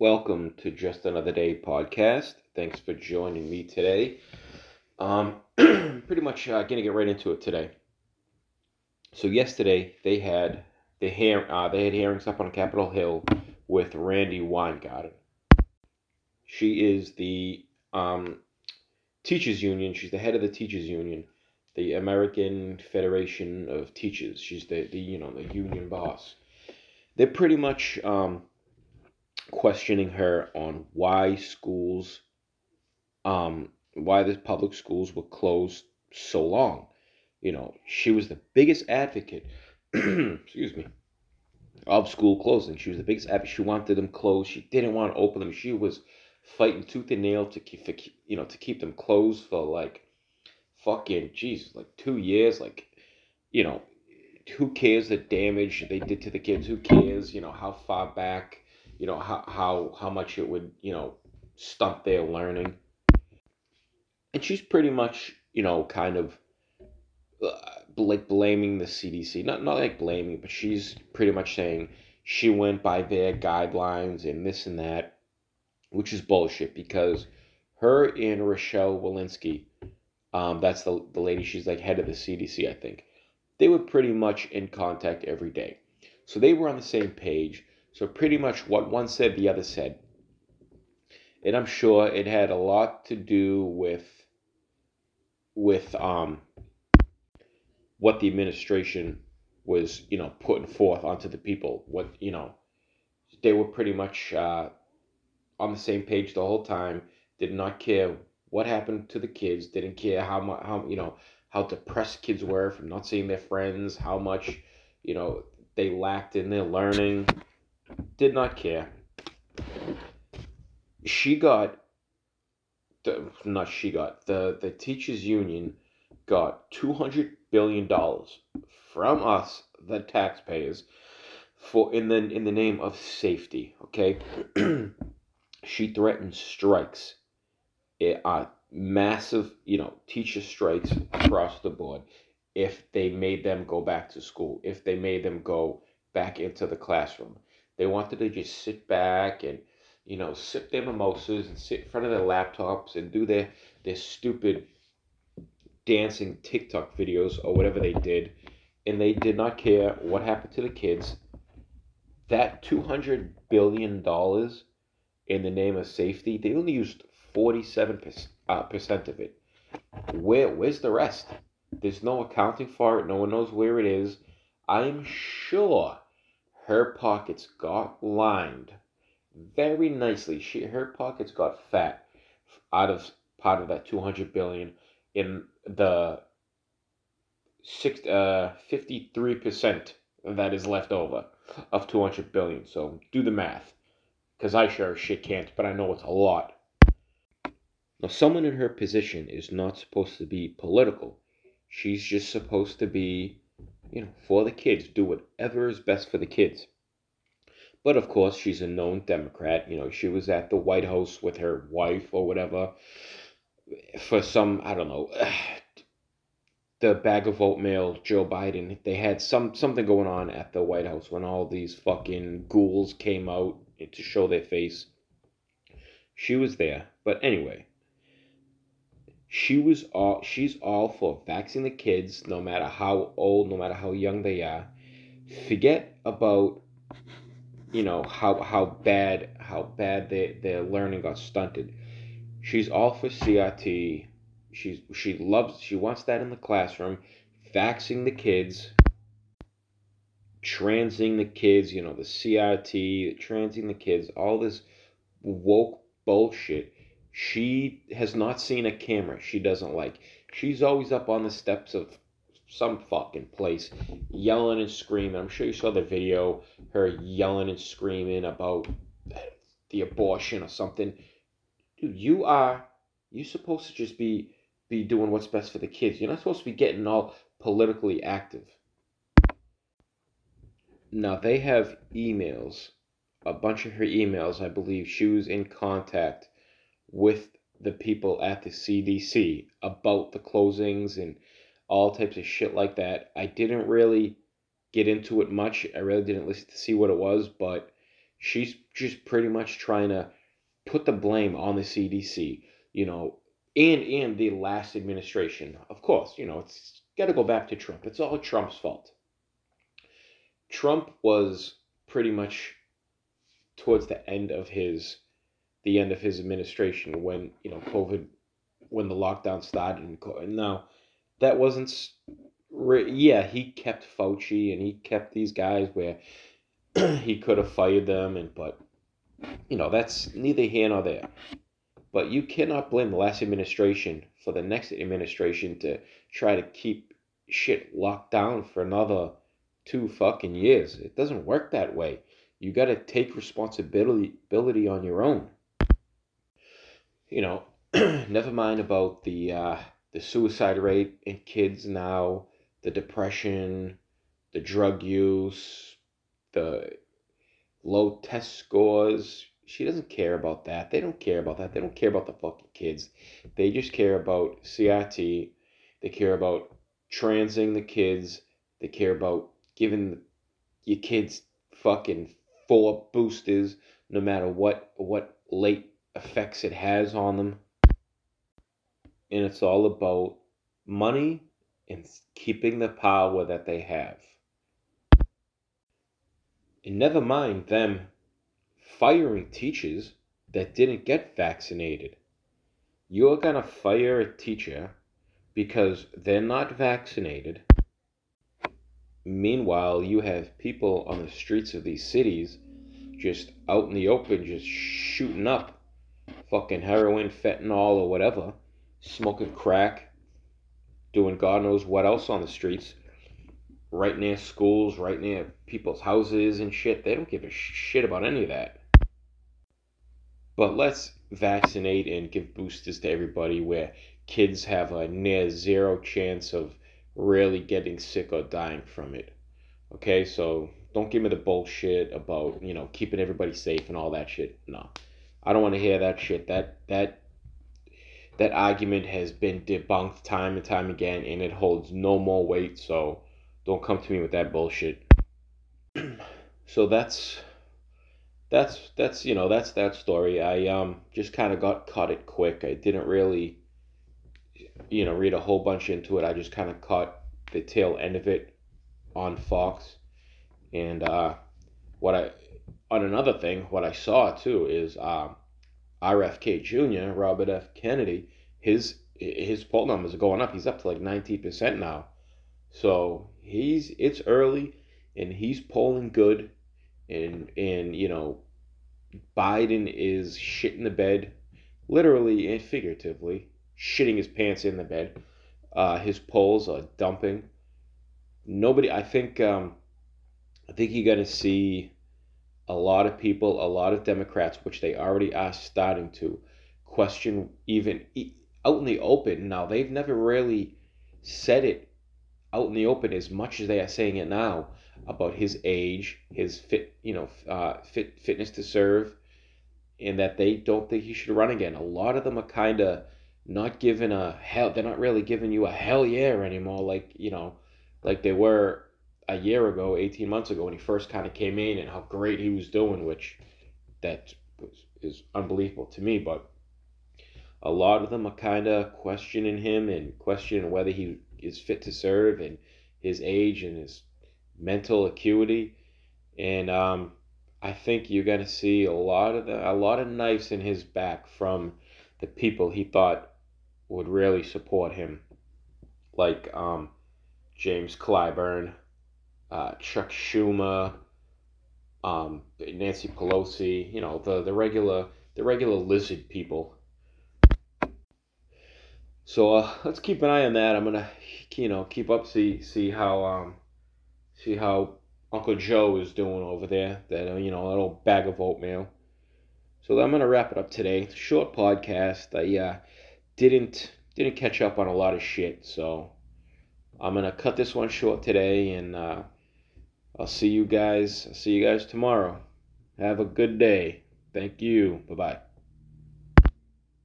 Welcome to Just Another Day podcast. Thanks for joining me today. Um, pretty much uh, gonna get right into it today. So yesterday they had the hear uh, they had hearings up on Capitol Hill with Randi Weingarten. She is the um, teachers union. She's the head of the teachers union, the American Federation of Teachers. She's the, the you know the union boss. They're pretty much um, questioning her on why schools, um, why the public schools were closed so long. You know, she was the biggest advocate. excuse me. Of school closing, she was the biggest advocate. She wanted them closed. She didn't want to open them. She was fighting tooth and nail to keep, for, you know, to keep them closed for like fucking Jesus, like two years. Like, you know, who cares the damage they did to the kids? Who cares, you know, how far back, you know, how how how much it would, you know, stunt their learning. And she's pretty much, you know, kind of uh, like blaming the CDC. Not not like blaming, but she's pretty much saying she went by their guidelines and this and that which is bullshit because her and Rochelle Walensky, um, that's the, the lady, she's like head of the CDC, I think, they were pretty much in contact every day. So they were on the same page. So pretty much what one said, the other said. And I'm sure it had a lot to do with with um what the administration was, you know, putting forth onto the people. What you know, they were pretty much uh, on the same page the whole time. Did not care what happened to the kids. Didn't care how much how you know how depressed kids were from not seeing their friends. How much you know they lacked in their learning. Did not care. She got the not she got the the teachers union got two hundred billion dollars from us the taxpayers for in the in the name of safety okay she threatened strikes, uh, massive, you know, teacher strikes across the board if they made them go back to school, if they made them go back into the classroom. They wanted to just sit back and, you know, sip their mimosas and sit in front of their laptops and do their, their stupid dancing TikTok videos or whatever they did. And they did not care what happened to the kids. That $200 billion in the name of safety, they only used 47% uh, percent of it. Where where's the rest? There's no accounting for it. No one knows where it is. I'm sure her pockets got lined very nicely. She her pockets got fat out of part of that 200 billion in the six uh 53% that is left over of 200 billion. So do the math because I sure shit can't, but I know it's a lot. Now, someone in her position is not supposed to be political. She's just supposed to be, you know, for the kids, do whatever is best for the kids. But of course, she's a known Democrat. You know, she was at the White House with her wife or whatever for some, I don't know, the bag of oatmeal, Joe Biden. They had some something going on at the White House when all these fucking ghouls came out to show their face. She was there, but anyway, she was all she's all for vaccinating the kids, no matter how old, no matter how young they are. Forget about you know how how bad how bad their their learning got stunted. She's all for CRT. She's she loves she wants that in the classroom, vaccinating the kids transing the kids, you know, the CRT, transing the kids, all this woke bullshit. She has not seen a camera she doesn't like. She's always up on the steps of some fucking place yelling and screaming. I'm sure you saw the video, her yelling and screaming about the abortion or something. Dude, you are you're supposed to just be be doing what's best for the kids. You're not supposed to be getting all politically active. Now they have emails, a bunch of her emails. I believe she was in contact with the people at the CDC about the closings and all types of shit like that. I didn't really get into it much. I really didn't listen to see what it was, but she's just pretty much trying to put the blame on the CDC, you know, and and the last administration. Of course, you know, it's got to go back to Trump. It's all Trump's fault. Trump was pretty much towards the end of his the end of his administration when you know COVID when the lockdown started and now that wasn't yeah he kept Fauci and he kept these guys where he could have fired them and but you know that's neither here nor there. But you cannot blame the last administration for the next administration to try to keep shit locked down for another two fucking years. It doesn't work that way. You got to take responsibility on your own you know never mind about the uh, the suicide rate in kids now, the depression, the drug use, the low test scores. She doesn't care about that. They don't care about that. They don't care about the fucking kids. They just care about CRT. They care about transing the kids. They care about giving your kids fucking four boosters no matter what what late effects it has on them and it's all about money and keeping the power that they have. And never mind them firing teachers that didn't get vaccinated. You're going to fire a teacher because they're not vaccinated. Meanwhile, you have people on the streets of these cities just out in the open, just shooting up fucking heroin, fentanyl, or whatever smoking crack, doing God knows what else on the streets, right near schools, right near people's houses and shit. They don't give a shit about any of that. But let's vaccinate and give boosters to everybody where kids have a near zero chance of really getting sick or dying from it. Okay, so don't give me the bullshit about, you know, keeping everybody safe and all that shit. No. I don't want to hear that shit. That that that argument has been debunked time and time again and it holds no more weight so don't come to me with that bullshit. So that's that's that's you know that's that story. I um just kind of got caught it quick. I didn't really you know read a whole bunch into it. I just kind of caught the tail end of it on fox. And uh what i on another thing what i saw too is um RFK Jr., Robert F. Kennedy, his his poll numbers are going up. He's up to like 19% now. So he's it's early and he's polling good and and you know Biden is shitting the bed, literally and figuratively, shitting his pants in the bed. Uh, his polls are dumping. Nobody, I think, um, I think you're gonna see a lot of people, a lot of Democrats, which they already are starting to question even out in the open. Now, they've never really said it out in the open as much as they are saying it now about his age, his fit, you know, uh, fit fitness to serve, and that they don't think he should run again. A lot of them are kind of not giving a hell. They're not really giving you a hell yeah anymore, like you know, like they were a year ago, 18 months ago, when he first kind of came in and how great he was doing, which that was, is unbelievable to me. But a lot of them are kind of questioning him and questioning whether he is fit to serve and his age and his mental acuity. And um, I think you're going to see a lot of the, a lot of knives in his back from the people he thought would really support him, like um, James Clyburn, uh, Chuck Schumer, um, Nancy Pelosi, you know, the, the regular the regular lizard people. So uh, let's keep an eye on that. I'm gonna, you know, keep up see see how um, see how Uncle Joe is doing over there. That uh, you know, little bag of oatmeal. So I'm gonna wrap it up today. Short podcast. I uh, didn't didn't catch up on a lot of shit, so I'm gonna cut this one short today and. Uh, I'll see you guys. I'll see you guys tomorrow. Have a good day. Thank you. Bye bye.